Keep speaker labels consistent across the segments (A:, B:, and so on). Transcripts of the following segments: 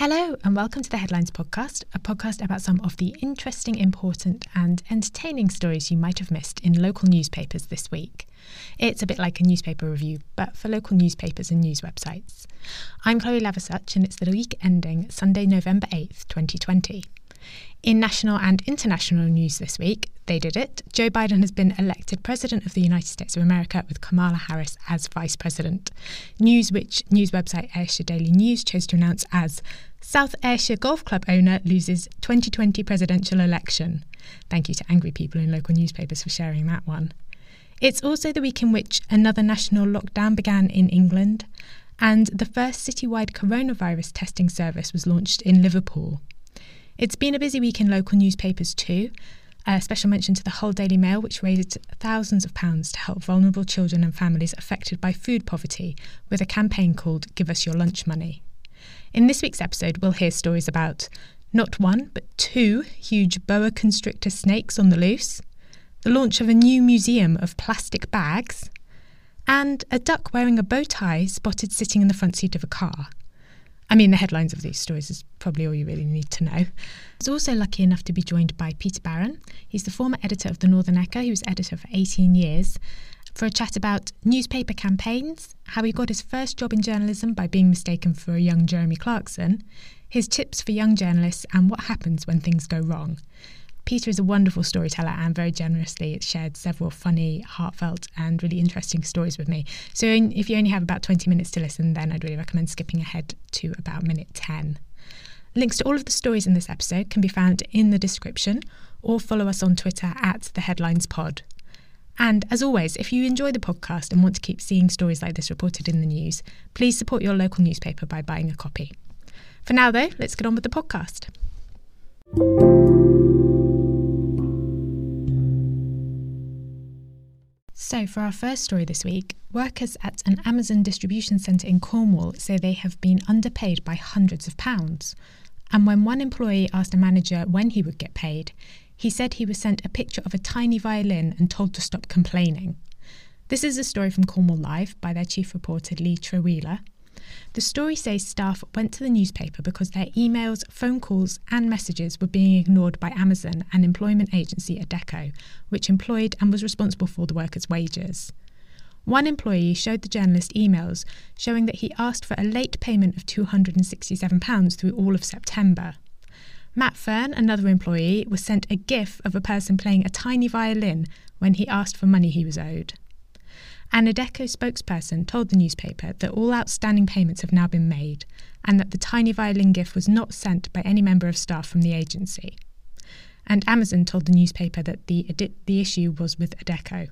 A: Hello, and welcome to the Headlines Podcast, a podcast about some of the interesting, important, and entertaining stories you might have missed in local newspapers this week. It's a bit like a newspaper review, but for local newspapers and news websites. I'm Chloe Leversuch, and it's the week ending Sunday, November 8th, 2020. In national and international news this week, they did it. Joe Biden has been elected President of the United States of America with Kamala Harris as Vice President. News which news website Ayrshire Daily News chose to announce as South Ayrshire Golf Club owner loses 2020 presidential election. Thank you to angry people in local newspapers for sharing that one. It's also the week in which another national lockdown began in England, and the first citywide coronavirus testing service was launched in Liverpool. It's been a busy week in local newspapers too. A special mention to the Hull Daily Mail, which raised thousands of pounds to help vulnerable children and families affected by food poverty with a campaign called Give Us Your Lunch Money. In this week's episode, we'll hear stories about not one, but two huge boa constrictor snakes on the loose, the launch of a new museum of plastic bags, and a duck wearing a bow tie spotted sitting in the front seat of a car. I mean, the headlines of these stories is probably all you really need to know. I was also lucky enough to be joined by Peter Barron. He's the former editor of the Northern Echo. He was editor for 18 years. For a chat about newspaper campaigns, how he got his first job in journalism by being mistaken for a young Jeremy Clarkson, his tips for young journalists, and what happens when things go wrong. Peter is a wonderful storyteller and very generously shared several funny, heartfelt, and really interesting stories with me. So, if you only have about 20 minutes to listen, then I'd really recommend skipping ahead to about minute 10. Links to all of the stories in this episode can be found in the description or follow us on Twitter at the Headlines Pod. And as always, if you enjoy the podcast and want to keep seeing stories like this reported in the news, please support your local newspaper by buying a copy. For now, though, let's get on with the podcast. So, for our first story this week, workers at an Amazon distribution centre in Cornwall say they have been underpaid by hundreds of pounds. And when one employee asked a manager when he would get paid, he said he was sent a picture of a tiny violin and told to stop complaining. This is a story from Cornwall Live by their chief reporter Lee Trewhela. The story says staff went to the newspaper because their emails, phone calls, and messages were being ignored by Amazon and employment agency Adecco, which employed and was responsible for the workers' wages. One employee showed the journalist emails showing that he asked for a late payment of £267 through all of September. Matt Fern, another employee, was sent a GIF of a person playing a tiny violin when he asked for money he was owed. An Adecco spokesperson told the newspaper that all outstanding payments have now been made and that the tiny violin gift was not sent by any member of staff from the agency. And Amazon told the newspaper that the, the issue was with Adecco.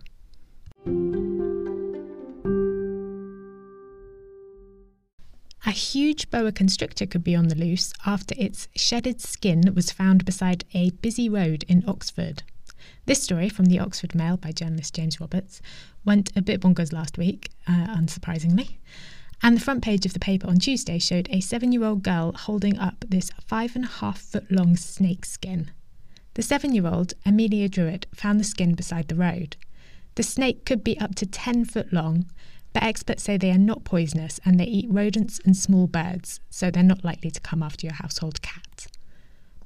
A: A huge boa constrictor could be on the loose after its shedded skin was found beside a busy road in Oxford. This story from the Oxford Mail by journalist James Roberts went a bit bonkers last week, uh, unsurprisingly. And the front page of the paper on Tuesday showed a seven year old girl holding up this five and a half foot long snake skin. The seven year old, Amelia Druitt, found the skin beside the road. The snake could be up to 10 foot long, but experts say they are not poisonous and they eat rodents and small birds, so they're not likely to come after your household cat.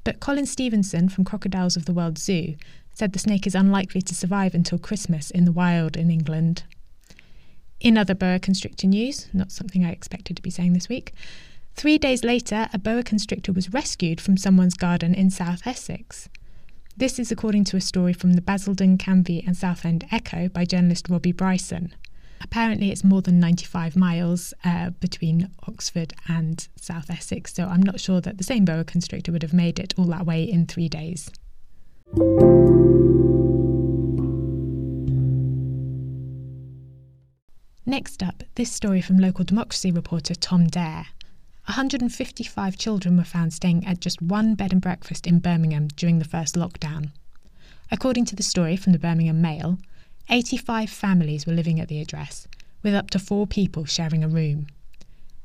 A: But Colin Stevenson from Crocodiles of the World Zoo said the snake is unlikely to survive until Christmas in the wild in England. In other boa constrictor news, not something I expected to be saying this week, three days later, a boa constrictor was rescued from someone's garden in South Essex. This is according to a story from the Basildon, Canvey, and Southend Echo by journalist Robbie Bryson. Apparently, it's more than 95 miles uh, between Oxford and South Essex, so I'm not sure that the same boa constrictor would have made it all that way in three days. Next up, this story from local democracy reporter Tom Dare. 155 children were found staying at just one bed and breakfast in Birmingham during the first lockdown. According to the story from the Birmingham Mail, 85 families were living at the address, with up to four people sharing a room.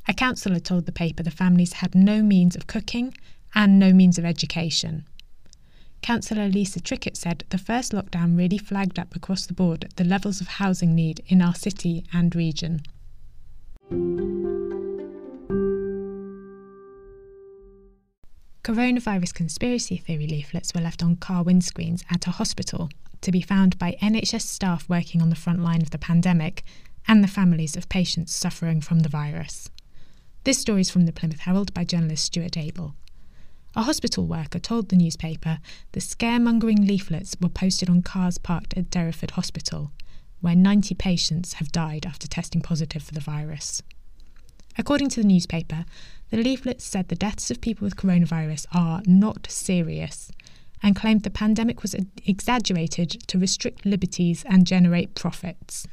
A: A councillor told the paper the families had no means of cooking and no means of education. Councillor Lisa Trickett said the first lockdown really flagged up across the board the levels of housing need in our city and region. Coronavirus conspiracy theory leaflets were left on car windscreens at a hospital to be found by NHS staff working on the front line of the pandemic and the families of patients suffering from the virus. This story is from the Plymouth Herald by journalist Stuart Abel. A hospital worker told the newspaper the scaremongering leaflets were posted on cars parked at Derriford Hospital, where 90 patients have died after testing positive for the virus. According to the newspaper, the leaflets said the deaths of people with coronavirus are not serious and claimed the pandemic was exaggerated to restrict liberties and generate profits.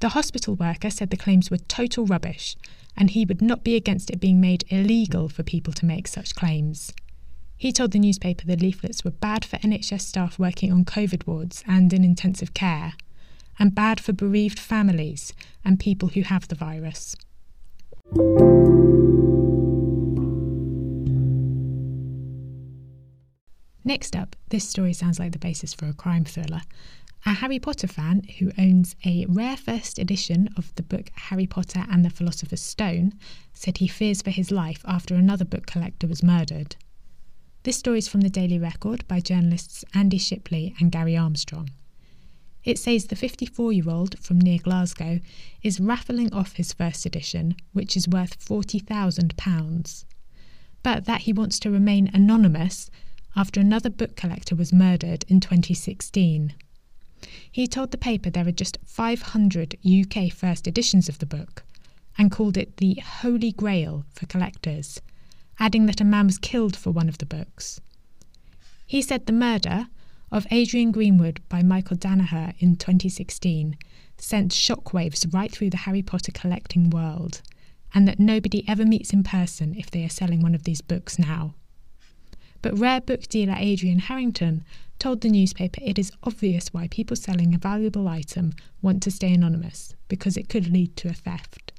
A: The hospital worker said the claims were total rubbish and he would not be against it being made illegal for people to make such claims. He told the newspaper the leaflets were bad for NHS staff working on COVID wards and in intensive care, and bad for bereaved families and people who have the virus. Next up, this story sounds like the basis for a crime thriller. A Harry Potter fan who owns a rare first edition of the book Harry Potter and the Philosopher's Stone said he fears for his life after another book collector was murdered. This story is from the Daily Record by journalists Andy Shipley and Gary Armstrong. It says the 54 year old from near Glasgow is raffling off his first edition, which is worth £40,000, but that he wants to remain anonymous after another book collector was murdered in 2016. He told the paper there are just 500 UK first editions of the book and called it the Holy Grail for collectors, adding that a man was killed for one of the books. He said the murder of Adrian Greenwood by Michael Danaher in 2016 sent shockwaves right through the Harry Potter collecting world, and that nobody ever meets in person if they are selling one of these books now. But rare book dealer Adrian Harrington told the newspaper it is obvious why people selling a valuable item want to stay anonymous, because it could lead to a theft.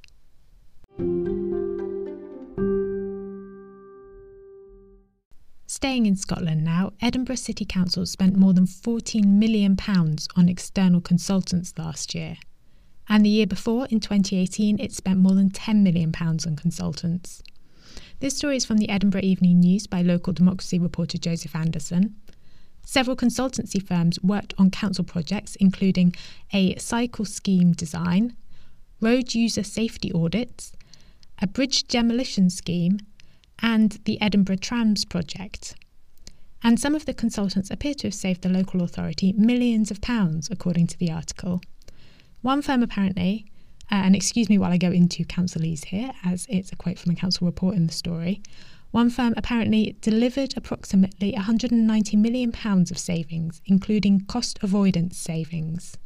A: Staying in Scotland now, Edinburgh City Council spent more than £14 million on external consultants last year. And the year before, in 2018, it spent more than £10 million on consultants. This story is from the Edinburgh Evening News by local democracy reporter Joseph Anderson. Several consultancy firms worked on council projects, including a cycle scheme design, road user safety audits, a bridge demolition scheme, and the Edinburgh Trams project. And some of the consultants appear to have saved the local authority millions of pounds, according to the article. One firm apparently and excuse me while I go into councilese here, as it's a quote from a council report in the story. One firm apparently delivered approximately £190 million of savings, including cost avoidance savings.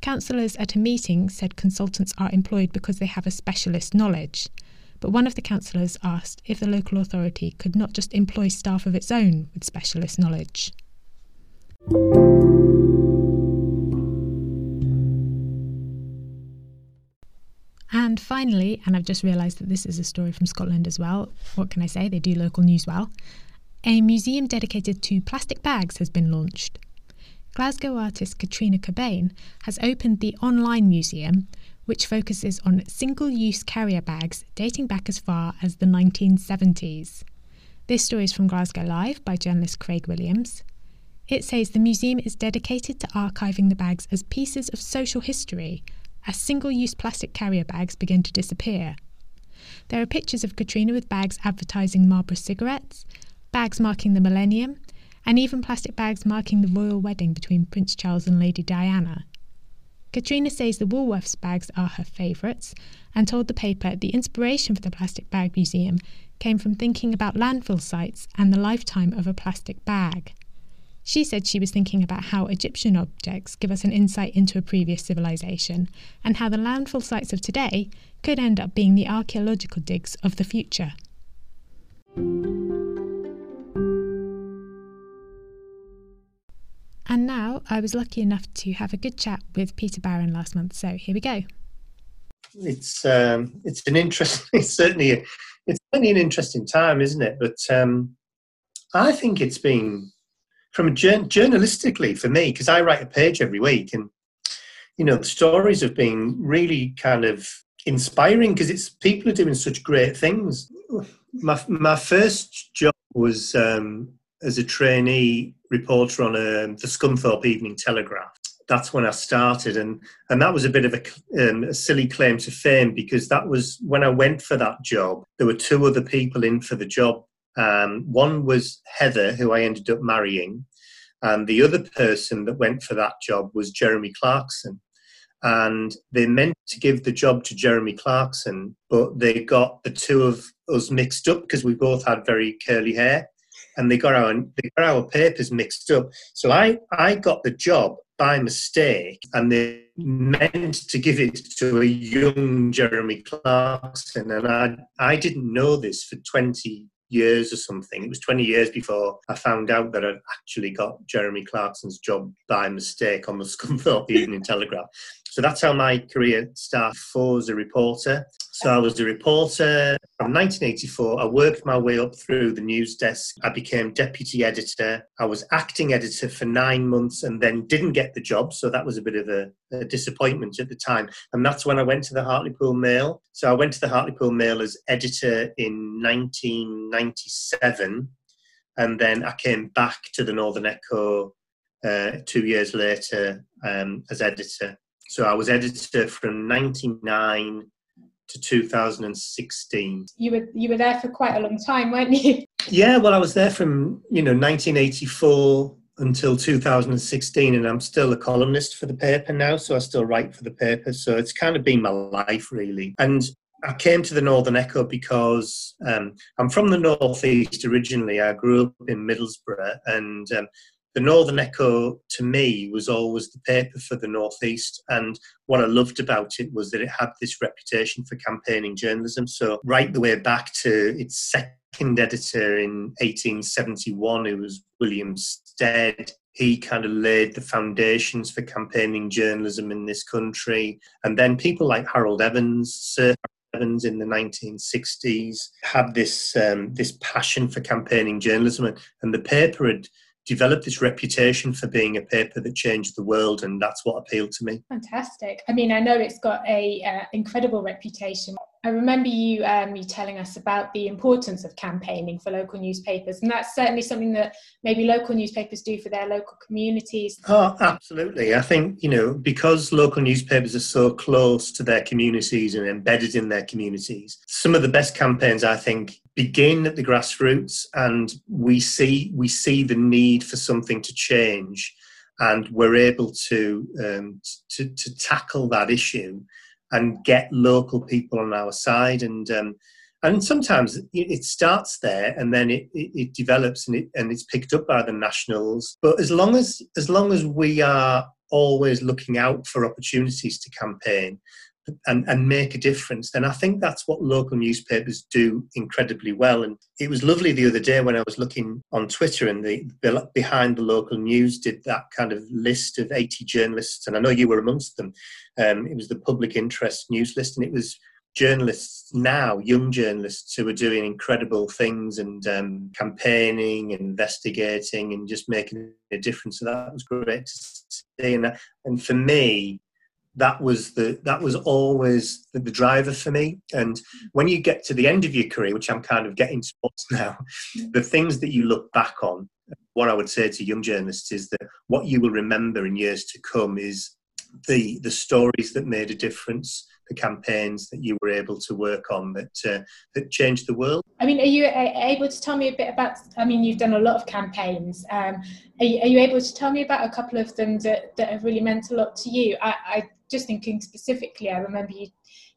A: Councillors at a meeting said consultants are employed because they have a specialist knowledge, but one of the councillors asked if the local authority could not just employ staff of its own with specialist knowledge. And finally, and I've just realised that this is a story from Scotland as well. What can I say? They do local news well. A museum dedicated to plastic bags has been launched. Glasgow artist Katrina Cobain has opened the online museum, which focuses on single use carrier bags dating back as far as the 1970s. This story is from Glasgow Live by journalist Craig Williams. It says the museum is dedicated to archiving the bags as pieces of social history as single use plastic carrier bags begin to disappear. There are pictures of Katrina with bags advertising Marlboro cigarettes, bags marking the millennium, and even plastic bags marking the royal wedding between Prince Charles and Lady Diana. Katrina says the Woolworths bags are her favourites and told the paper the inspiration for the Plastic Bag Museum came from thinking about landfill sites and the lifetime of a plastic bag. She said she was thinking about how Egyptian objects give us an insight into a previous civilization, and how the landfill sites of today could end up being the archaeological digs of the future. And now I was lucky enough to have a good chat with Peter Barron last month, so here we go.
B: It's um, it's an interesting, it's certainly it's certainly an interesting time, isn't it? But um, I think it's been from a journalistically for me because I write a page every week, and you know the stories have been really kind of inspiring because it's people are doing such great things. my my first job was um, as a trainee reporter on um, the Scunthorpe Evening Telegraph. That's when I started, and and that was a bit of a, um, a silly claim to fame because that was when I went for that job. There were two other people in for the job. Um, one was Heather, who I ended up marrying, and the other person that went for that job was Jeremy Clarkson. And they meant to give the job to Jeremy Clarkson, but they got the two of us mixed up because we both had very curly hair, and they got our they got our papers mixed up. So I I got the job by mistake, and they meant to give it to a young Jeremy Clarkson, and I I didn't know this for twenty years or something. It was 20 years before I found out that I'd actually got Jeremy Clarkson's job by mistake on the Scunthorpe Evening Telegraph. So that's how my career started for as a reporter. So I was a reporter from 1984. I worked my way up through the news desk. I became deputy editor. I was acting editor for nine months and then didn't get the job. So that was a bit of a, a disappointment at the time. And that's when I went to the Hartlepool Mail. So I went to the Hartlepool Mail as editor in 1997. And then I came back to the Northern Echo uh, two years later um, as editor. So I was editor from 99 to 2016.
A: You were you were there for quite a long time, weren't you?
B: Yeah, well, I was there from you know 1984 until 2016, and I'm still a columnist for the paper now. So I still write for the paper. So it's kind of been my life really. And I came to the Northern Echo because um, I'm from the Northeast originally. I grew up in Middlesbrough, and um, the Northern Echo to me was always the paper for the Northeast. And what I loved about it was that it had this reputation for campaigning journalism. So, right the way back to its second editor in 1871, who was William Stead, he kind of laid the foundations for campaigning journalism in this country. And then people like Harold Evans, Sir Evans in the 1960s, had this um, this passion for campaigning journalism, and, and the paper had developed this reputation for being a paper that changed the world and that's what appealed to me
A: fantastic i mean i know it's got a uh, incredible reputation I remember you um, you telling us about the importance of campaigning for local newspapers, and that's certainly something that maybe local newspapers do for their local communities.
B: Oh, absolutely! I think you know because local newspapers are so close to their communities and embedded in their communities. Some of the best campaigns, I think, begin at the grassroots, and we see we see the need for something to change, and we're able to um, to, to tackle that issue and get local people on our side. And um, and sometimes it starts there and then it, it, it, develops and, it, and it's picked up by the nationals. But as long as as long as we are always looking out for opportunities to campaign and, and make a difference, then I think that's what local newspapers do incredibly well. And it was lovely the other day when I was looking on Twitter and the, the Behind the Local News did that kind of list of 80 journalists, and I know you were amongst them. Um, it was the public interest news list, and it was journalists now, young journalists who are doing incredible things and um, campaigning and investigating and just making a difference. So that was great to see. And, and for me, that was the that was always the, the, driver for me. And when you get to the end of your career which i'm kind of getting towards now the things that you look back on what i would say to young journalists is that what you will remember in years to come is the the stories that made a difference the campaigns that you were able to work on that uh, that changed the world
A: i mean are you able to tell me a bit about i mean you've done a lot of campaigns um, are, you, are, you, able to tell me about a couple of them that, that have really meant a lot to you I, I just thinking specifically, I remember you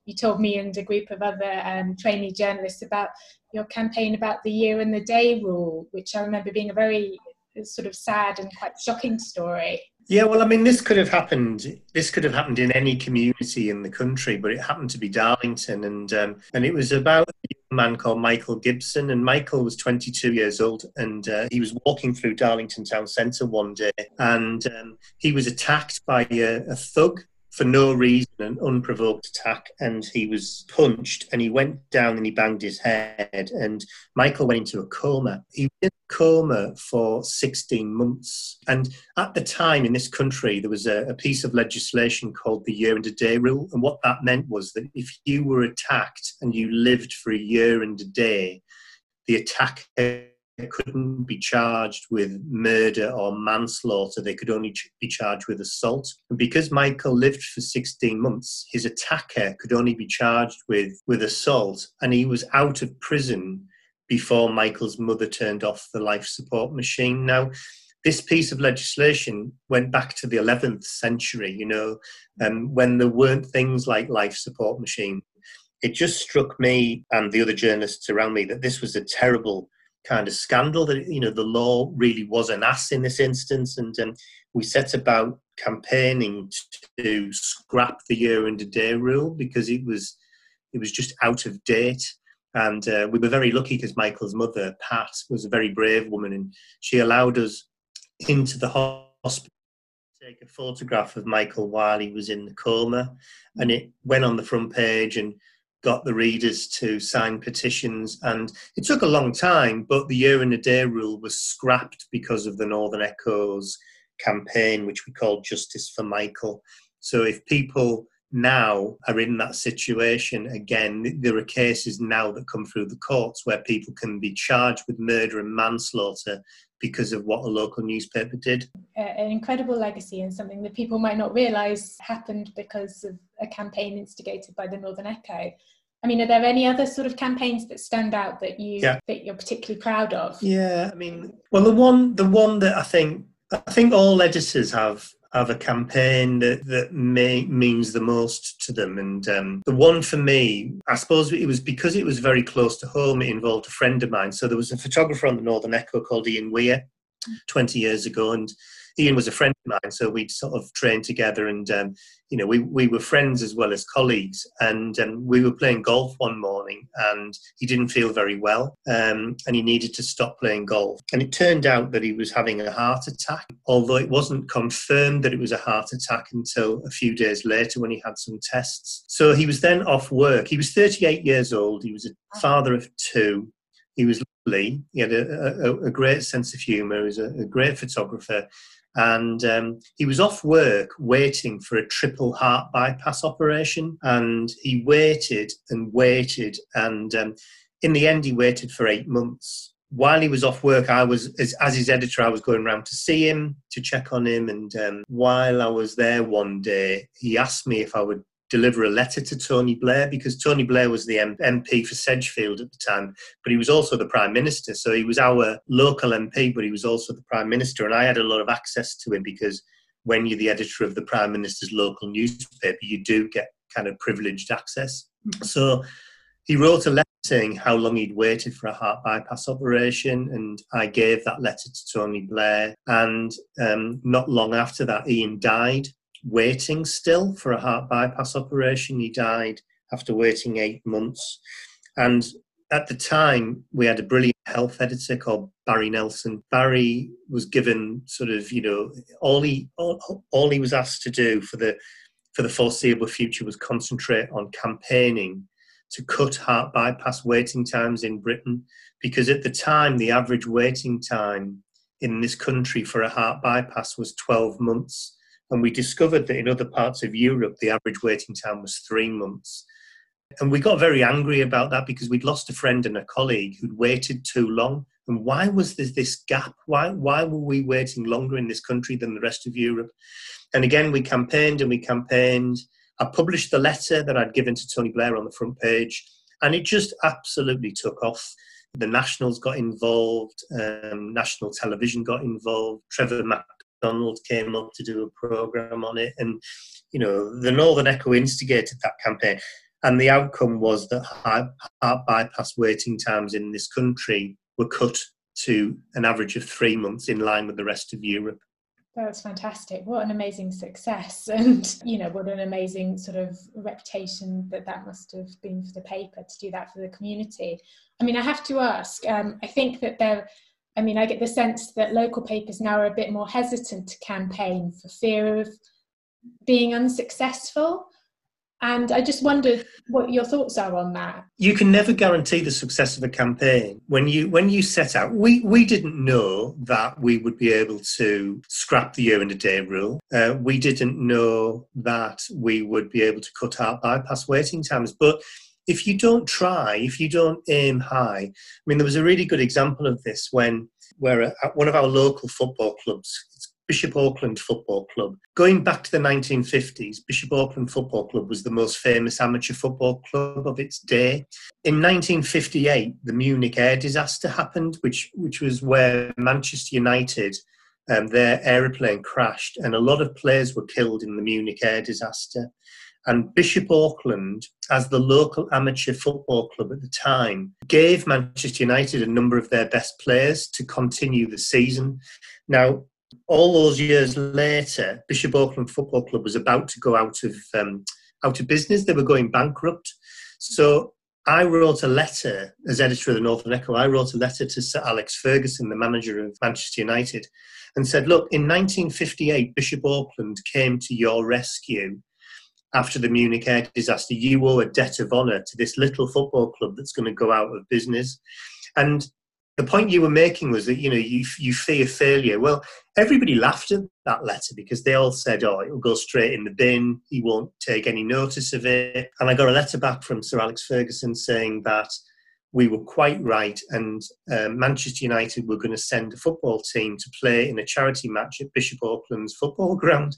A: you told me and a group of other um, trainee journalists about your campaign about the year and the day rule, which I remember being a very sort of sad and quite shocking story.
B: Yeah, well, I mean, this could have happened. This could have happened in any community in the country, but it happened to be Darlington, and um, and it was about a man called Michael Gibson, and Michael was 22 years old, and uh, he was walking through Darlington town centre one day, and um, he was attacked by a, a thug for no reason, an unprovoked attack, and he was punched and he went down and he banged his head. And Michael went into a coma. He was in a coma for 16 months. And at the time in this country, there was a, a piece of legislation called the year and a day rule. And what that meant was that if you were attacked and you lived for a year and a day, the attacker couldn't be charged with murder or manslaughter. They could only be charged with assault. And because Michael lived for 16 months, his attacker could only be charged with, with assault. And he was out of prison before Michael's mother turned off the life support machine. Now, this piece of legislation went back to the 11th century, you know, um, when there weren't things like life support machine. It just struck me and the other journalists around me that this was a terrible kind of scandal that you know the law really was an ass in this instance. And um, we set about campaigning to scrap the year and a day rule because it was it was just out of date. And uh, we were very lucky because michael's mother pat was a very brave woman and she allowed us into the hospital to take a photograph of michael while he was in the coma. And it went on the front page and got the readers to sign petitions. And it took a long time, but the year and a day rule was scrapped because of the Northern Echoes campaign, which we called Justice for Michael. So if people now are in that situation again, there are cases now that come through the courts where people can be charged with murder and manslaughter because of what a local newspaper did.
A: An incredible legacy and something that people might not realise happened because of a campaign instigated by the Northern Echo. I mean, are there any other sort of campaigns that stand out that you yeah. that you're particularly proud of?
B: Yeah, I mean, well, the one the one that I think I think all editors have have a campaign that, that may, means the most to them. And um, the one for me, I suppose it was because it was very close to home, it involved a friend of mine. So there was a photographer on the Northern Echo called Ian Weir 20 years ago. And Ian was a friend of mine, so we'd sort of trained together, and um, you know, we we were friends as well as colleagues. And um, we were playing golf one morning, and he didn't feel very well, um, and he needed to stop playing golf. And it turned out that he was having a heart attack, although it wasn't confirmed that it was a heart attack until a few days later when he had some tests. So he was then off work. He was 38 years old. He was a father of two. He was lovely. He had a, a, a great sense of humour. He was a, a great photographer and um, he was off work waiting for a triple heart bypass operation and he waited and waited and um, in the end he waited for eight months. While he was off work i was as, as his editor i was going around to see him to check on him and um, while i was there one day he asked me if i would deliver a letter to Tony Blair because Tony Blair was the M- MP for Sedgefield at the time, but he was also the Prime Minister. So he was our local MP, but he was also the Prime Minister. And I had a lot of access to him because when you're the editor of the Prime Minister's local newspaper, you do get kind of privileged access. Mm-hmm. So he wrote a letter saying how long he'd waited for a heart bypass operation, and I gave that letter to Tony Blair. And um, not long after that, Ian died waiting still for a heart bypass operation. He died after waiting eight months. And at the time, we had a brilliant health editor called Barry Nelson. Barry was given sort of, you know, all he all, all he was asked to do for the for the foreseeable future was concentrate on campaigning to cut heart bypass waiting times in Britain, because at the time the average waiting time in this country for a heart bypass was 12 months and we discovered that in other parts of Europe, the average waiting time was three months. And we got very angry about that because we'd lost a friend and a colleague who'd waited too long. And why was there this gap? Why, why were we waiting longer in this country than the rest of Europe? And again, we campaigned and we campaigned. I published the letter that I'd given to Tony Blair on the front page, and it just absolutely took off. The Nationals got involved, um, national television got involved, Trevor Mac Donald came up to do a program on it, and you know the Northern Echo instigated that campaign, and the outcome was that heart, heart bypass waiting times in this country were cut to an average of three months, in line with the rest of Europe.
A: That's fantastic. What an amazing success. And, you know, what an amazing sort of reputation that that must have been for the paper to do that for the community. I mean, I have to ask, um, I think that there I mean, I get the sense that local papers now are a bit more hesitant to campaign for fear of being unsuccessful. And I just wondered what your thoughts are on that.
B: You can never guarantee the success of a campaign. When you when you set out, we we didn't know that we would be able to scrap the year and a day rule. Uh, we didn't know that we would be able to cut out bypass waiting times. But if you don't try, if you don't aim high, I mean, there was a really good example of this when we're at one of our local football clubs, Bishop Auckland Football Club. Going back to the 1950s, Bishop Auckland Football Club was the most famous amateur football club of its day. In 1958, the Munich air disaster happened, which, which was where Manchester United, um, their aeroplane crashed, and a lot of players were killed in the Munich air disaster. And Bishop Auckland, as the local amateur football club at the time, gave Manchester United a number of their best players to continue the season. Now, all those years later, Bishop Auckland Football Club was about to go out of um, out of business. They were going bankrupt. So I wrote a letter as editor of the Northern Echo. I wrote a letter to Sir Alex Ferguson, the manager of Manchester United, and said, "Look, in 1958, Bishop Auckland came to your rescue." After the Munich air disaster, you owe a debt of honour to this little football club that's going to go out of business. And the point you were making was that you know you you fear failure. Well, everybody laughed at that letter because they all said, "Oh, it'll go straight in the bin. He won't take any notice of it." And I got a letter back from Sir Alex Ferguson saying that we were quite right, and um, Manchester United were going to send a football team to play in a charity match at Bishop Auckland's football ground,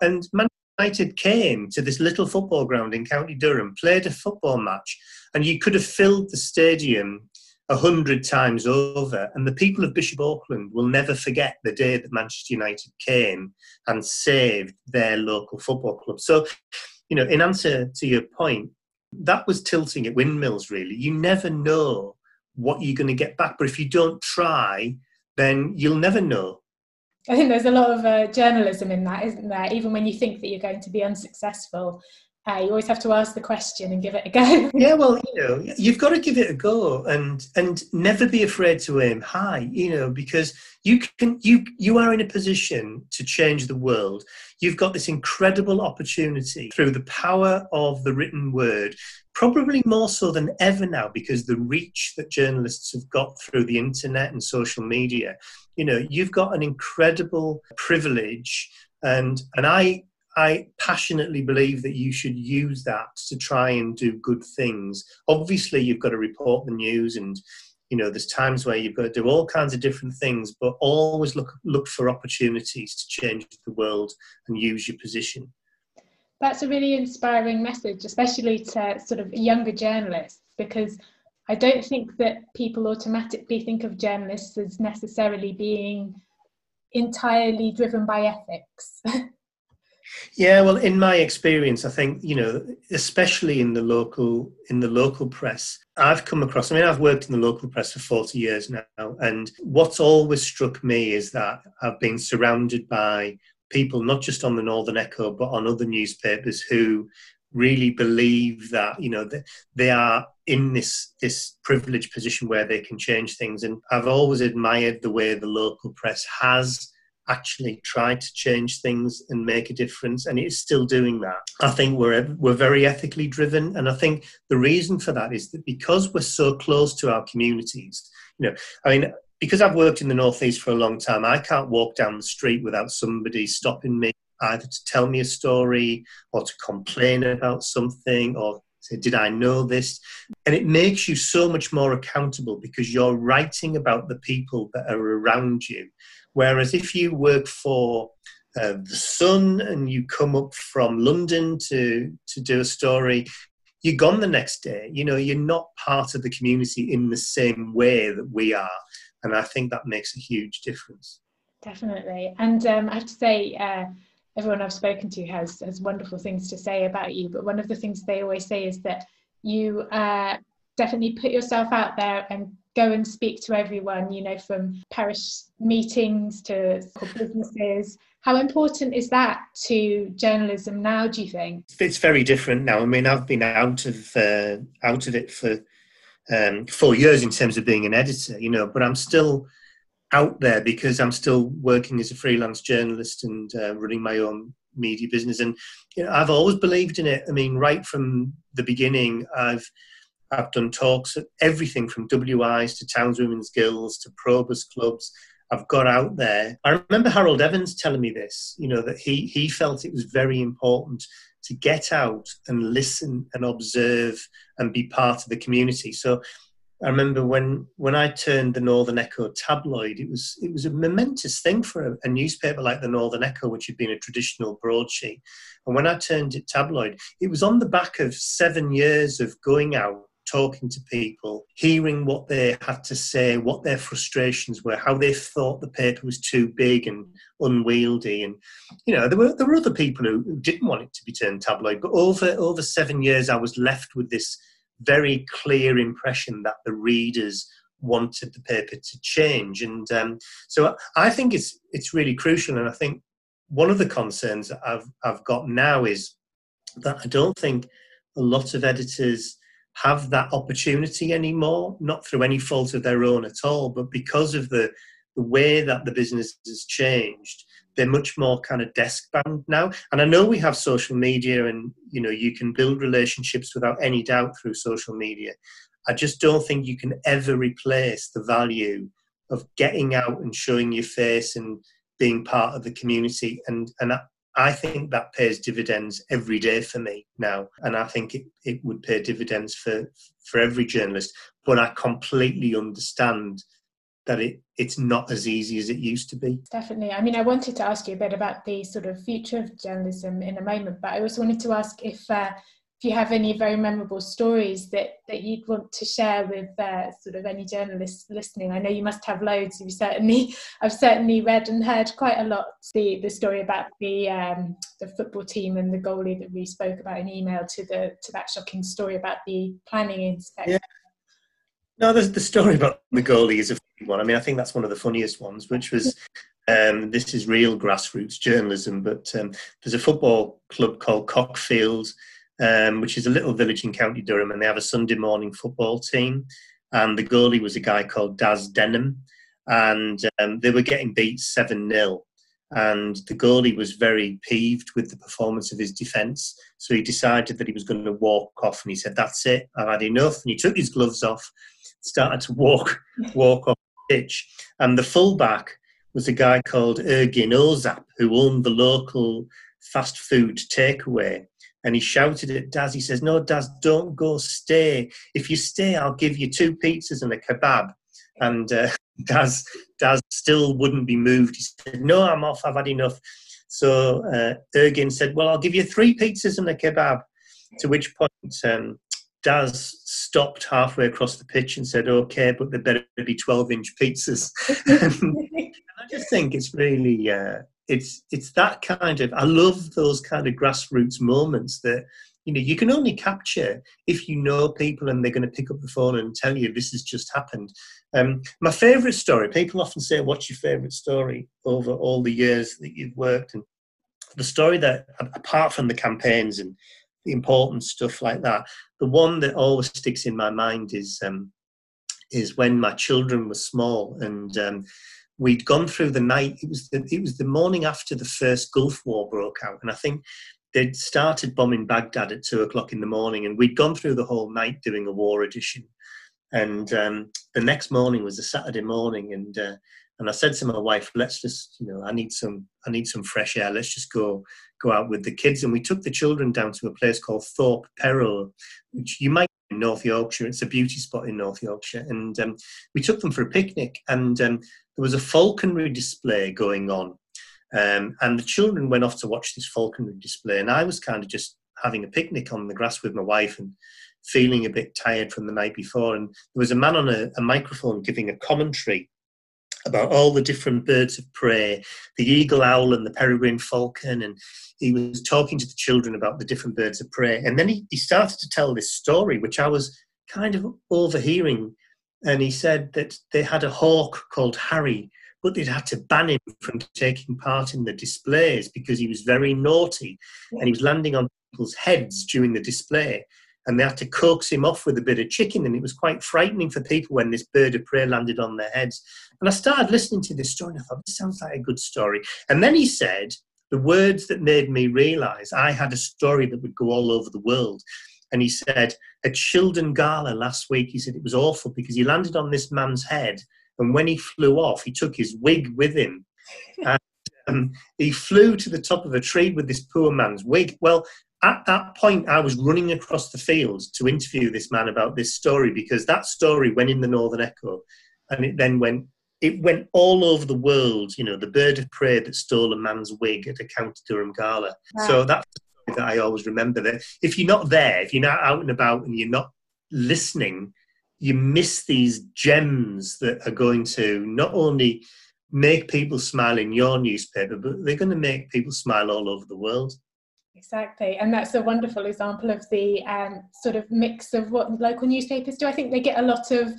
B: and Manchester United came to this little football ground in County Durham, played a football match, and you could have filled the stadium a hundred times over. And the people of Bishop Auckland will never forget the day that Manchester United came and saved their local football club. So, you know, in answer to your point, that was tilting at windmills, really. You never know what you're going to get back. But if you don't try, then you'll never know.
A: I think there's a lot of uh, journalism in that, isn't there? Even when you think that you're going to be unsuccessful, uh, you always have to ask the question and give it a go.
B: yeah, well, you know, you've got to give it a go and and never be afraid to aim high. You know, because you can you you are in a position to change the world. You've got this incredible opportunity through the power of the written word. Probably more so than ever now, because the reach that journalists have got through the internet and social media. You know, you've got an incredible privilege and and I I passionately believe that you should use that to try and do good things. Obviously, you've got to report the news, and you know there's times where you've got to do all kinds of different things, but always look look for opportunities to change the world and use your position.
A: That's a really inspiring message, especially to sort of younger journalists, because I don't think that people automatically think of journalists as necessarily being entirely driven by ethics.
B: Yeah, well, in my experience, I think you know, especially in the local in the local press, I've come across. I mean, I've worked in the local press for forty years now, and what's always struck me is that I've been surrounded by people, not just on the Northern Echo, but on other newspapers who really believe that you know they, they are in this this privileged position where they can change things and i've always admired the way the local press has actually tried to change things and make a difference, and it's still doing that. I think we're we're very ethically driven, and I think the reason for that is that because we're so close to our communities. You know, I mean, because I've worked in the northeast for a long time, I can't walk down the street without somebody stopping me either to tell me a story or to complain about something or Did I know this? And it makes you so much more accountable because you're writing about the people that are around you. Whereas if you work for uh, the Sun and you come up from London to to do a story, you're gone the next day. You know, you're not part of the community in the same way that we are, and I think that makes a huge difference.
A: Definitely, and um, I have to say. Uh, everyone I've spoken to has has wonderful things to say about you. But one of the things they always say is that you uh, definitely put yourself out there and go and speak to everyone, you know, from parish meetings to businesses. How important is that to journalism now, do you think?
B: It's very different now. I mean, I've been out of uh, out of it for um, four years in terms of being an editor, you know, but I'm still out there because I'm still working as a freelance journalist and uh, running my own media business. And you know, I've always believed in it. I mean, right from the beginning, I've I've done talks at everything from WIs to Townswomen's Guilds to Probus clubs. I've got out there. I remember Harold Evans telling me this, you know, that he, he felt it was very important to get out and listen and observe and be part of the community. So I remember when when I turned the Northern Echo tabloid, it was it was a momentous thing for a, a, newspaper like the Northern Echo, which had been a traditional broadsheet. And when I turned it tabloid, it was on the back of seven years of going out, talking to people, hearing what they had to say, what their frustrations were, how they thought the paper was too big and unwieldy. And you know, there were there were other people who, who didn't want it to be turned tabloid, but over over seven years, I was left with this very clear impression that the readers wanted the paper to change. And um, so I think it's it's really crucial. And I think one of the concerns that I've I've got now is that I don't think a lot of editors have that opportunity anymore, not through any fault of their own at all, but because of the the way that the business has changed they're much more kind of desk bound now. And I know we have social media and, you know, you can build relationships without any doubt through social media. I just don't think you can ever replace the value of getting out and showing your face and being part of the community. And, and I, think that pays dividends every day for me now. And I think it, it would pay dividends for, for every journalist. But I completely understand that it it's not as easy as it used to be.
A: Definitely. I mean, I wanted to ask you a bit about the sort of future of journalism in a moment, but I also wanted to ask if uh, if you have any very memorable stories that that you'd want to share with uh, sort of any journalists listening. I know you must have loads. You certainly, I've certainly read and heard quite a lot. The the story about the um, the football team and the goalie that we spoke about in email to the to that shocking story about the planning inspection. Yeah.
B: No, the, the story about the goalie is a one. I mean, I think that's one of the funniest ones, which was um, this is real grassroots journalism. But um, there's a football club called Cockfield, um, which is a little village in County Durham, and they have a Sunday morning football team. And the goalie was a guy called Daz Denham, and um, they were getting beat 7 0. And the goalie was very peeved with the performance of his defence. So he decided that he was going to walk off and he said, That's it, I've had enough. And he took his gloves off, started to walk, walk off pitch. And the fullback was a guy called Ergin Ozap, who owned the local fast food takeaway. And he shouted at Daz, he says, No, Daz, don't go, stay. If you stay, I'll give you two pizzas and a kebab. And uh, Daz, Daz still wouldn't be moved. He said, No, I'm off, I've had enough. So uh, Ergin said, Well, I'll give you three pizzas and a kebab. To which point um, Daz stopped halfway across the pitch and said, "Okay, but there better be twelve-inch pizzas." I just think it's really uh, it's it's that kind of I love those kind of grassroots moments that you know you can only capture if you know people and they're going to pick up the phone and tell you this has just happened. Um, my favourite story. People often say, "What's your favourite story over all the years that you've worked?" And the story that, apart from the campaigns and important stuff like that. The one that always sticks in my mind is um, is when my children were small and um, we'd gone through the night. It was the, it was the morning after the first Gulf War broke out, and I think they'd started bombing Baghdad at two o'clock in the morning, and we'd gone through the whole night doing a war edition. And um, the next morning was a Saturday morning, and uh, and I said to my wife, "Let's just, you know, I need some, I need some fresh air. Let's just go, go out with the kids." And we took the children down to a place called Thorpe Perrow, which you might know in North Yorkshire. It's a beauty spot in North Yorkshire, and um, we took them for a picnic. And um, there was a falconry display going on, um, and the children went off to watch this falconry display, and I was kind of just having a picnic on the grass with my wife and feeling a bit tired from the night before. And there was a man on a, a microphone giving a commentary about all the different birds of prey, the eagle owl and the peregrine falcon, and he was talking to the children about the different birds of prey. And then he, he started to tell this story, which I was kind of overhearing. And he said that they had a hawk called Harry, but they'd had to ban him from taking part in the displays because he was very naughty and he was landing on people's heads during the display and they had to coax him off with a bit of chicken, and it was quite frightening for people when this bird of prey landed on their heads. And I started listening to this story, and I thought, this sounds like a good story. And then he said the words that made me realize I had a story that would go all over the world. And he said, at Shildon Gala last week, he said it was awful because he landed on this man's head And when he flew off, he took his wig with him. and um, he flew to the top of a tree with this poor man's wig. Well, at that point, I was running across the fields to interview this man about this story because that story went in the Northern Echo and it then went it went all over the world. You know, the bird of prey that stole a man's wig at a County Durham gala. Wow. So that's that I always remember. That if you're not there, if you're not out and about, and you're not listening, you miss these gems that are going to not only make people smile in your newspaper, but they're going to make people smile all over the world.
A: Exactly, and that's a wonderful example of the um, sort of mix of what local newspapers do. I think they get a lot of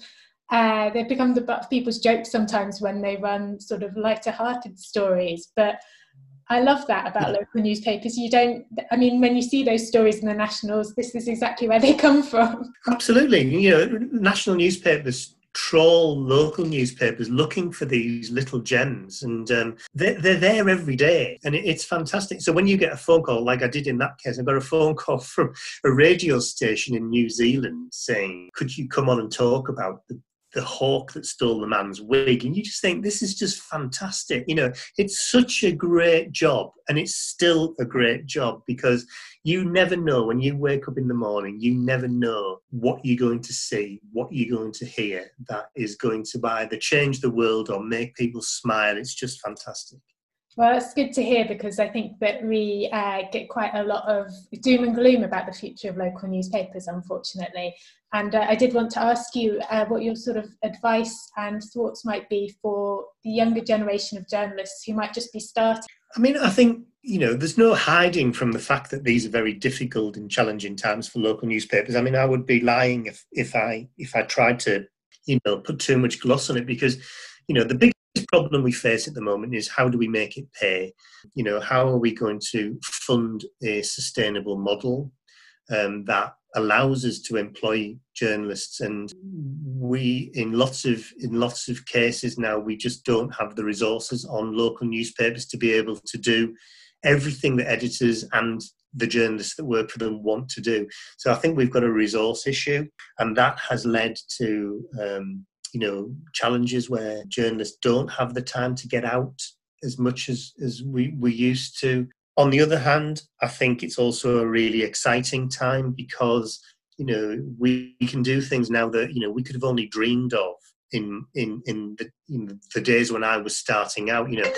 A: uh, they've become the butt of people's jokes sometimes when they run sort of lighter-hearted stories. But I love that about local newspapers. You don't, I mean, when you see those stories in the nationals, this is exactly where they come from.
B: Absolutely. You know, national newspapers troll local newspapers looking for these little gems and um, they're, they're there every day and it, it's fantastic. So when you get a phone call like i did in that case i got a phone call from a radio station in new zealand saying could you come on and talk about the the hawk that stole the man's wig and you just think this is just fantastic. You know it's such a great job and it's still a great job because you never know when you wake up in the morning you never know what you're going to see what you're going to hear that is going to either change the world or make people smile. It's just fantastic
A: well, it's good to hear because I think that we uh, get quite a lot of doom and gloom about the future of local newspapers, unfortunately. And uh, I did want to ask you uh, what your sort of advice and thoughts might be for the younger generation of journalists who might just be starting.
B: I mean, I think you know, there's no hiding from the fact that these are very difficult and challenging times for local newspapers. I mean, I would be lying if if I if I tried to you know put too much gloss on it because you know the big problem we face at the moment is how do we make it pay? You know, how are we going to fund a sustainable model um, that allows us to employ journalists? And we, in lots of in lots of cases now, we just don't have the resources on local newspapers to be able to do everything that editors and the journalists that work for them want to do. So I think we've got a resource issue, and that has led to um, you know challenges where journalists don't have the time to get out as much as as we we used to. On the other hand i think it's also a really exciting time because you know we, can do things now that you know we could have only dreamed of in in in the, in the days when i was starting out you know.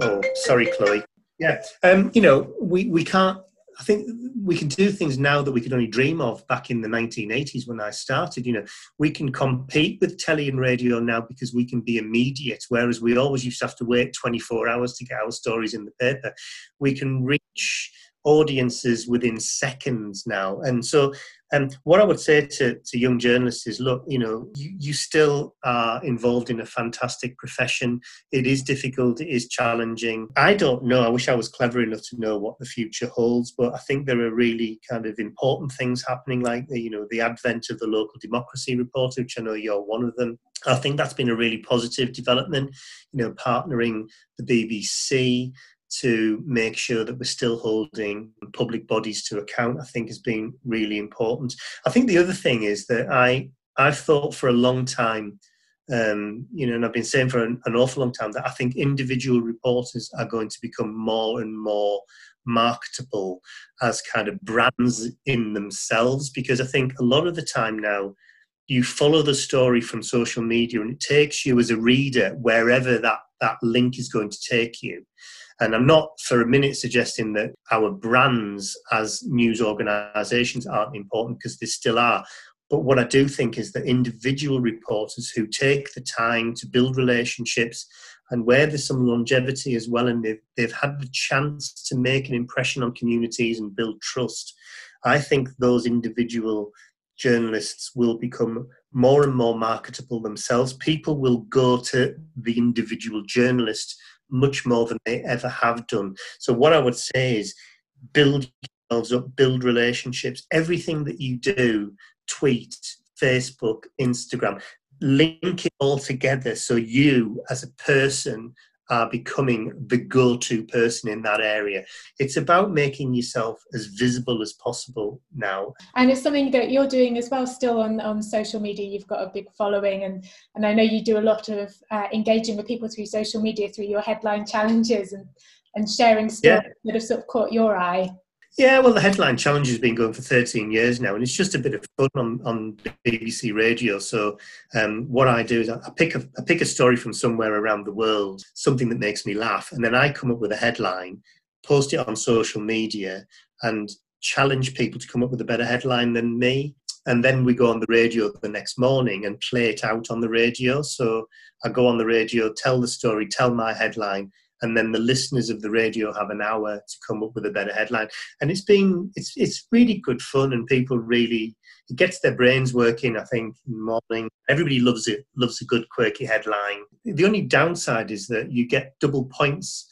B: Oh sorry chloe. Yeah um you know we we can't I think we can do things now that we could only dream of back in the 1980s when I started. You know, we can compete with telly and radio now because we can be immediate, whereas we always used to have to wait 24 hours to get our stories in the paper. We can reach audiences within seconds now. And so, um, what I would say to, to young journalists is look, you know, you, you still are involved in a fantastic profession. It is difficult, it is challenging. I don't know, I wish I was clever enough to know what the future holds, but I think there are really kind of important things happening, like the, you know, the advent of the local democracy report, which I know you're one of them. I think that's been a really positive development, you know, partnering the BBC, to make sure that we're still holding public bodies to account, I think has been really important. I think the other thing is that I I've thought for a long time, um, you know, and I've been saying for an, an awful long time that I think individual reporters are going to become more and more marketable as kind of brands in themselves because I think a lot of the time now you follow the story from social media and it takes you as a reader wherever that that link is going to take you and I'm not for a minute suggesting that our brands as news organisations aren't important because they still are. But what I do think is that individual reporters who take the time to build relationships and where there's some longevity as well, and they've, they've had the chance to make an impression on communities and build trust, I think those individual journalists will become more and more marketable themselves. People will go to the individual journalist much more than they ever have done. So, what I would say is build yourselves up, build relationships. Everything that you do, tweet, Facebook, Instagram, link it all together so you as a person are becoming the go to person in that area. It's about making yourself as visible as possible now.
A: And it's something that you're doing as well, still on, on social media. You've got a big following, and, and I know you do a lot of uh, engaging with people through social media through your headline challenges and, and sharing stuff yeah. that have sort of caught your eye.
B: Yeah, well, the headline challenge has been going for 13 years now, and it's just a bit of fun on, on BBC Radio. So, um, what I do is I pick a I pick a story from somewhere around the world, something that makes me laugh, and then I come up with a headline, post it on social media, and challenge people to come up with a better headline than me. And then we go on the radio the next morning and play it out on the radio. So I go on the radio, tell the story, tell my headline, and then the listeners of the radio have an hour to come up with a better headline. And it's been it's it's really good fun, and people really it gets their brains working. I think morning, everybody loves it, loves a good quirky headline. The only downside is that you get double points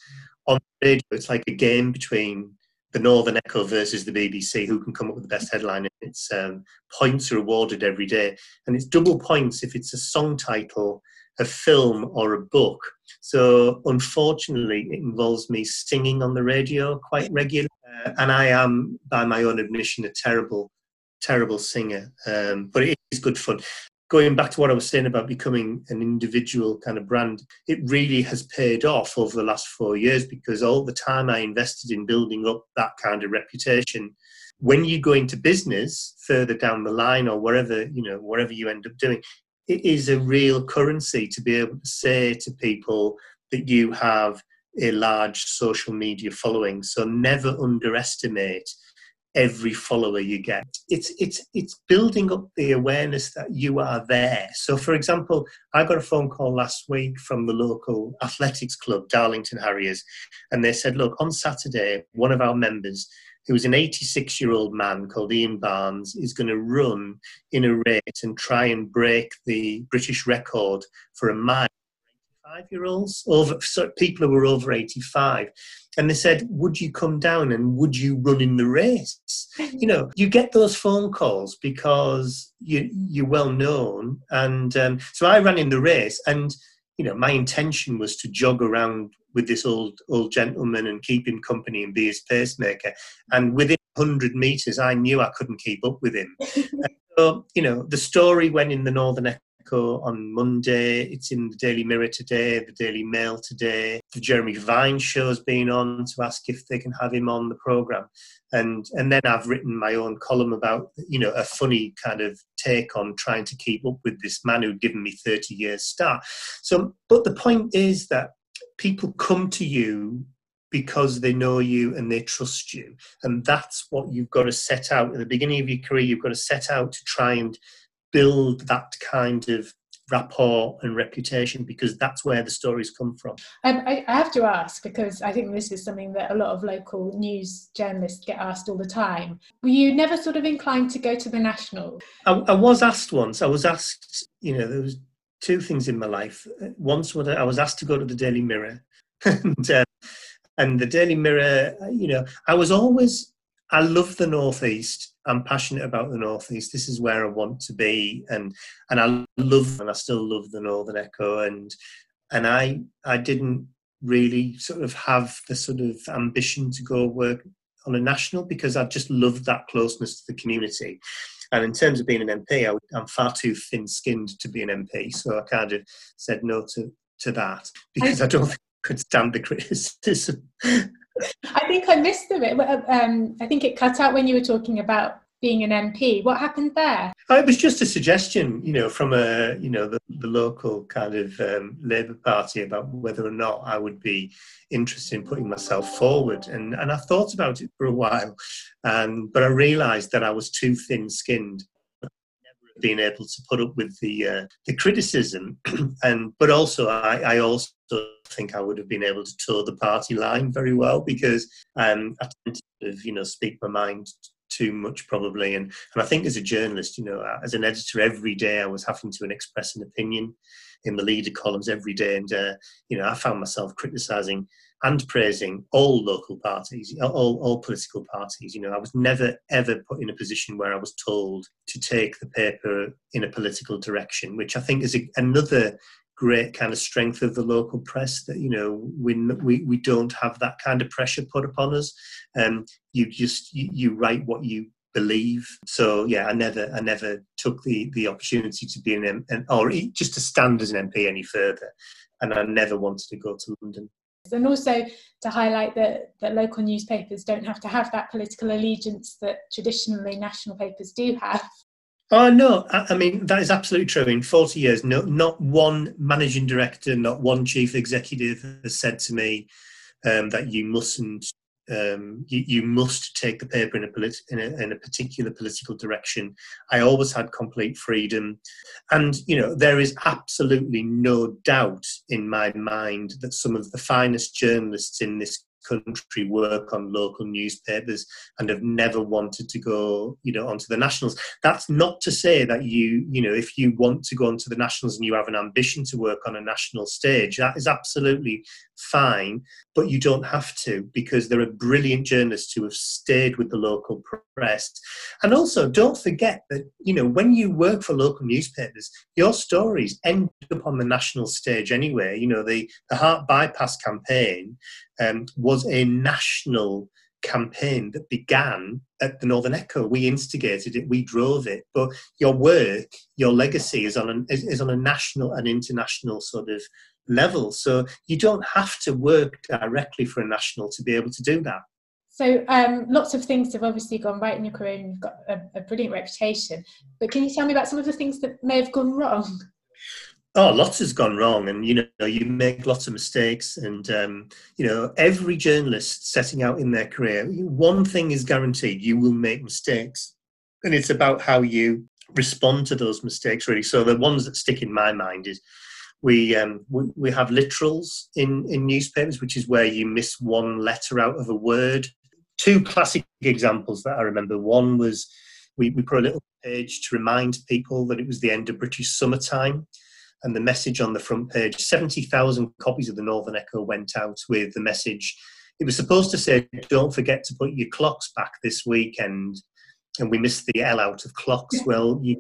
B: on radio. It's like a game between the Northern Echo versus the BBC, who can come up with the best headline. And it's um, points are awarded every day, and it's double points if it's a song title a film or a book. So unfortunately, it involves me singing on the radio quite regularly, uh, and I am, by my own admission, a terrible, terrible singer. Um, but it is good fun. Going back to what I was saying about becoming an individual kind of brand, it really has paid off over the last four years because all the time I invested in building up that kind of reputation when you go into business further down the line or wherever you know wherever you end up doing it is a real currency to be able to say to people that you have a large social media following. So never underestimate every follower you get. It's it's it's building up the awareness that you are there. So for example, I got a phone call last week from the local athletics club, Darlington Harriers, and they said, look, on Saturday, one of our members who is an 86 year old man called Ian Barnes, is going to run in a race and try and break the British record for a mile. 85 year olds, over so people who were over 85. And they said, Would you come down and would you run in the race? You know, you get those phone calls because you, you're well known. And um, so I ran in the race, and you know, my intention was to jog around with this old old gentleman and keep him company and be his pacemaker. And within 100 meters, I knew I couldn't keep up with him. so, you know, the story went in the Northern Echo on Monday. It's in the Daily Mirror today, the Daily Mail today. The Jeremy Vine show's been on to ask if they can have him on the program. And and then I've written my own column about you know a funny kind of take on trying to keep up with this man who'd given me 30 years start. So, but the point is that people come to you because they know you and they trust you. And that's what you've got to set out at the beginning of your career. You've got to set out to try and build that kind of rapport and reputation because that's where the stories come from.
A: Um, I, I, have to ask because I think this is something that a lot of local news journalists get asked all the time. Were you never sort of inclined to go to the national?
B: I, I was asked once. I was asked, you know, there was two things in my life. Once when I was asked to go to the Daily Mirror, and uh, and the Daily Mirror, you know, I was always I love the Northeast. I'm passionate about the Northeast. This is where I want to be, and and I love and I still love the Northern Echo, and and I I didn't really sort of have the sort of ambition to go work on a national because I just loved that closeness to the community. And in terms of being an MP, I, am far too thin-skinned to be an MP, so I kind of said no to to that because I, I don't think I could stand the criticism.
A: I think I missed the bit. Um, I think it cut out when you were talking about being an MP. What happened there?
B: Oh, it was just a suggestion, you know, from a you know the, the local kind of um, Labour Party about whether or not I would be interested in putting myself forward, and and I thought about it for a while, and but I realised that I was too thin-skinned. Never been able to put up with the uh, the criticism, and but also I, I also think I would have been able to toe the party line very well because um, I tend to you know speak my mind too much probably. And and I think as a journalist you know as an editor every day I was having to express an opinion in the leader columns every day. And uh, you know I found myself criticizing and praising all local parties all, all political parties. You know I was never ever put in a position where I was told to take the paper in a political direction which I think is a, another great kind of strength of the local press that you know we we, we don't have that kind of pressure put upon us. Um you just you, you write what you believe. So yeah i never i never took the the opportunity to be an, an or just to stand as an mp any further. And i never wanted to go to london.
A: And also to highlight that, that local newspapers don't have to have that political allegiance that traditionally national papers do have.
B: Oh no, I, mean that is absolutely true. In forty years, no, not one managing director, not one chief executive has said to me um, that you mustn't um, you, you, must take the paper in a, polit- in a, in a particular political direction. I always had complete freedom, and you know there is absolutely no doubt in my mind that some of the finest journalists in this country work on local newspapers and have never wanted to go you know onto the nationals. That's not to say that you you know if you want to go onto the nationals and you have an ambition to work on a national stage that is absolutely fine but you don't have to because there are brilliant journalists who have stayed with the local press. And also don't forget that you know when you work for local newspapers your stories end up on the national stage anyway. You know the the heart bypass campaign um, was a national campaign that began at the Northern Echo. We instigated it, we drove it, but your work, your legacy is on is, is on a national and international sort of level. So you don't have to work directly for a national to be able to do that.
A: So um, lots of things have obviously gone right in your career, and you've got a, a brilliant reputation. But can you tell me about some of the things that may have gone wrong?
B: Oh, lots has gone wrong, and you know you make lots of mistakes, and um, you know every journalist setting out in their career, one thing is guaranteed: you will make mistakes, and it's about how you respond to those mistakes. Really, so the ones that stick in my mind is we um, we, we have literals in in newspapers, which is where you miss one letter out of a word. Two classic examples that I remember. One was we, we put a little page to remind people that it was the end of British summertime and the message on the front page 70,000 copies of the Northern Echo went out with the message. It was supposed to say, Don't forget to put your clocks back this weekend. And we missed the L out of clocks. Well, you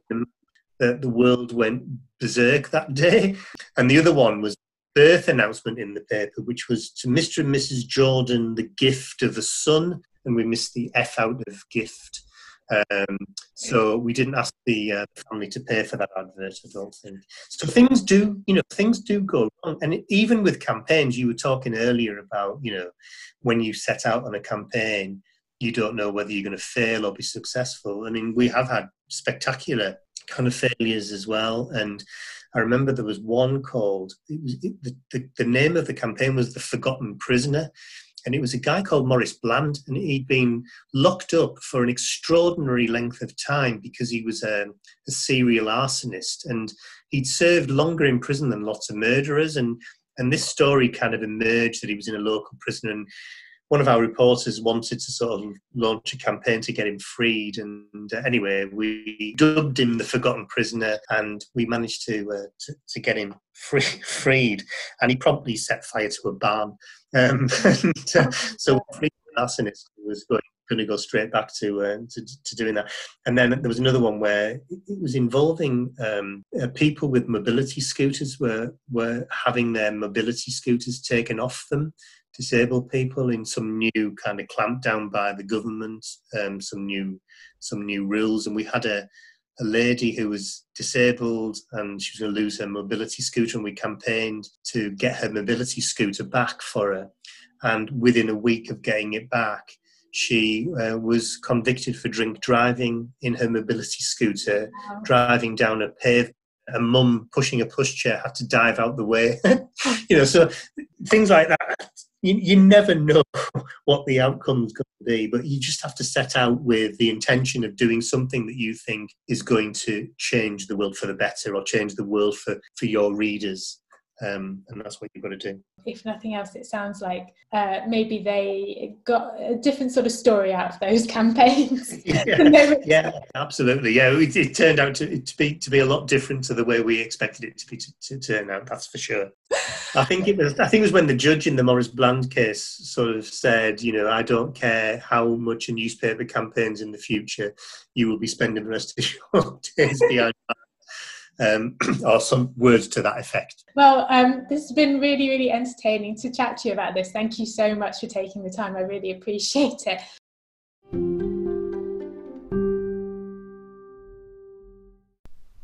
B: the, the world went berserk that day. And the other one was birth announcement in the paper, which was to Mr. and Mrs. Jordan, the gift of a son. And we missed the F out of gift. Um, so we didn't ask the uh, family to pay for that advert, I don't think. So things do, you know, things do go wrong. And even with campaigns, you were talking earlier about, you know, when you set out on a campaign, you don't know whether you're going to fail or be successful. I mean, we have had spectacular kind of failures as well. And I remember there was one called, it was, it, the, the, the name of the campaign was The Forgotten Prisoner and it was a guy called Maurice Bland, and he'd been locked up for an extraordinary length of time because he was a, a, serial arsonist, and he'd served longer in prison than lots of murderers. And and this story kind of emerged that he was in a local prison, and one of our reporters wanted to sort of launch a campaign to get him freed. And uh, anyway, we dubbed him the Forgotten Prisoner, and we managed to uh, to, to, get him free, freed. And he promptly set fire to a barn. Um, and, uh, so freed arsonist was going going to go straight back to, uh, to, to doing that. And then there was another one where it was involving um, uh, people with mobility scooters were were having their mobility scooters taken off them disabled people in some new kind of clampdown by the government, um, some new some new rules, and we had a a lady who was disabled and she was going to lose her mobility scooter, and we campaigned to get her mobility scooter back for her. And within a week of getting it back, she uh, was convicted for drink driving in her mobility scooter, wow. driving down a paved a mum pushing a pushchair had to dive out the way. you know, so things like that. You, you never know what the outcome is going to be, but you just have to set out with the intention of doing something that you think is going to change the world for the better or change the world for, for your readers. Um, and that's what you've got to do.
A: If nothing else, it sounds like uh, maybe they got a different sort of story out of those campaigns.
B: yeah, yeah, absolutely. Yeah, it, it, turned out to, to be to be a lot different to the way we expected it to be to, to turn out. That's for sure. I think it was. I think it was when the judge in the Morris Bland case sort of said, you know, I don't care how much a newspaper campaigns in the future, you will be spending the rest of your days behind um, or some words to that effect.
A: Well, um, this has been really, really entertaining to chat to you about this. Thank you so much for taking the time. I really appreciate it.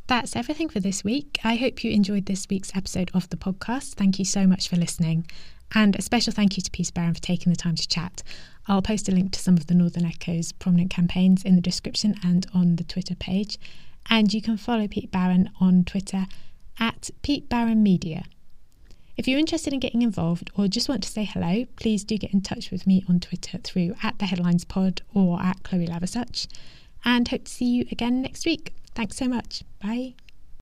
A: That's everything for this week. I hope you enjoyed this week's episode of the podcast. Thank you so much for listening. And a special thank you to Peter Barron for taking the time to chat. I'll post a link to some of the Northern Echo's prominent campaigns in the description and on the Twitter page. And you can follow Pete Barron on Twitter at Pete Barron Media. If you're interested in getting involved or just want to say hello, please do get in touch with me on Twitter through at the Headlines Pod or at Chloe Laversuch. And hope to see you again next week. Thanks so much. Bye.